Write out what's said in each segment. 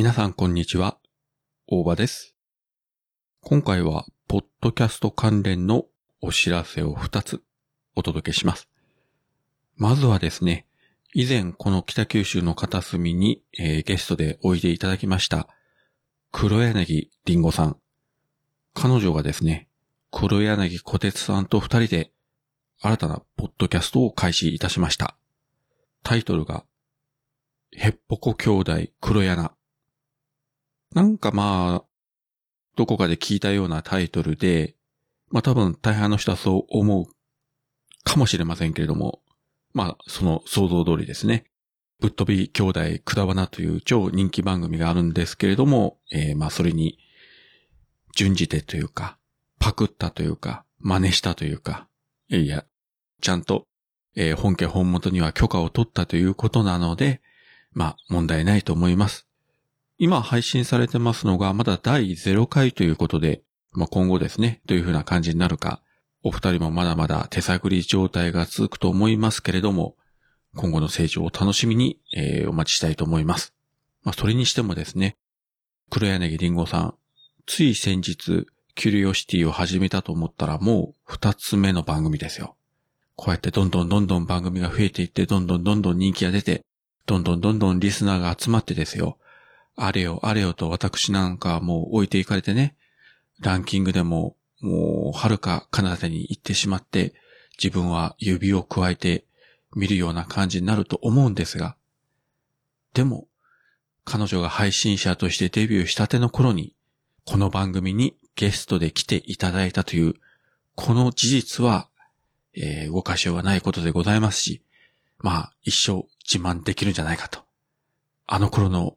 皆さんこんにちは。大場です。今回は、ポッドキャスト関連のお知らせを2つお届けします。まずはですね、以前この北九州の片隅に、えーゲストでおいでいただきました、黒柳りんごさん。彼女がですね、黒柳小鉄さんと二人で新たなポッドキャストを開始いたしました。タイトルが、ヘッポコ兄弟黒柳。なんかまあ、どこかで聞いたようなタイトルで、まあ多分大半の人はそう思うかもしれませんけれども、まあその想像通りですね。ぶっ飛び兄弟くだばなという超人気番組があるんですけれども、えーまあそれに準じてというか、パクったというか、真似したというか、いやいや、ちゃんと、えー本家本元には許可を取ったということなので、まあ問題ないと思います。今配信されてますのがまだ第0回ということで、まあ今後ですね、どういう風な感じになるか、お二人もまだまだ手探り状態が続くと思いますけれども、今後の成長を楽しみに、えーお待ちしたいと思います。まあそれにしてもですね、黒柳りんごさん、つい先日、キュリオシティを始めたと思ったらもう二つ目の番組ですよ。こうやってどんどんどんどん番組が増えていって、どんどんどんどん人気が出て、どんどんどんどんリスナーが集まってですよ。あれよあれよと私なんかもう置いていかれてね、ランキングでももう遥か彼方に行ってしまって、自分は指を加えて見るような感じになると思うんですが、でも、彼女が配信者としてデビューしたての頃に、この番組にゲストで来ていただいたという、この事実は、えー動かしようがないことでございますし、まあ、一生自慢できるんじゃないかと。あの頃の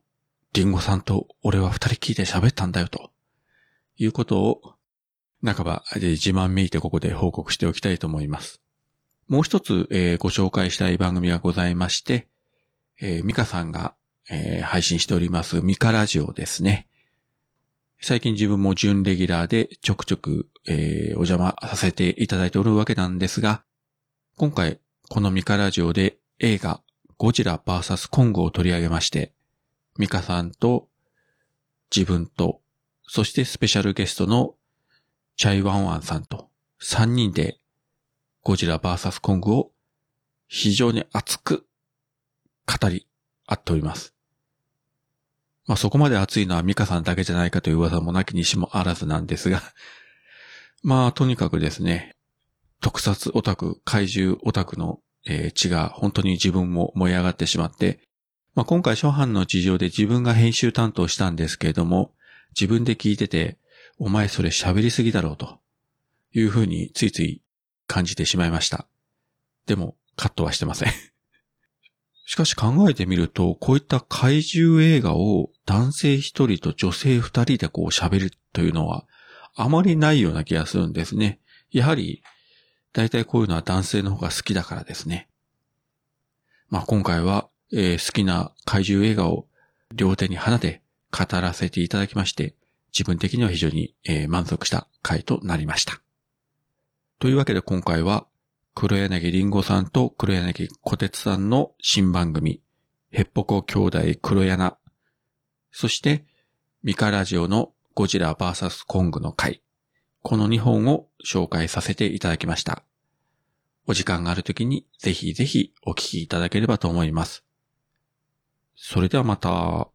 リンゴさんと俺は二人きりで喋ったんだよと。いうことを、半ば自慢めいてここで報告しておきたいと思います。もう一つ、えーご紹介したい番組がございまして、えーミカさんが、えー配信しておりますミカラジオですね。最近自分も準レギュラーでちょくちょく、えーお邪魔させていただいておるわけなんですが、今回このミカラジオで映画ゴジラ VS コングを取り上げまして、ミカさんと自分と、そしてスペシャルゲストのチャイワンワンさんと3人でゴジラ VS コングを非常に熱く語り合っております。まあそこまで熱いのはミカさんだけじゃないかという噂もなきにしもあらずなんですが、まあとにかくですね、特撮オタク、怪獣オタクの、えー血が本当に自分も燃え上がってしまって、まあ今回初版の事情で自分が編集担当したんですけれども、自分で聞いてて、お前それ喋りすぎだろうというふうについつい感じてしまいました。でもカットはしてません。しかし考えてみると、こういった怪獣映画を男性一人と女性二人でこう喋るというのはあまりないような気がするんですね。やはり、大体こういうのは男性の方が好きだからですね。まあ今回は、えー好きな怪獣映画を両手に花で語らせていただきまして、自分的には非常に、えー満足した回となりました。というわけで今回は、黒柳りんごさんと黒柳小鉄さんの新番組、ヘッポコ兄弟黒柳、そして、ミカラジオのゴジラ VS コングの回、この2本を紹介させていただきました。お時間があるときにぜひぜひお聞きいただければと思います。それではまた。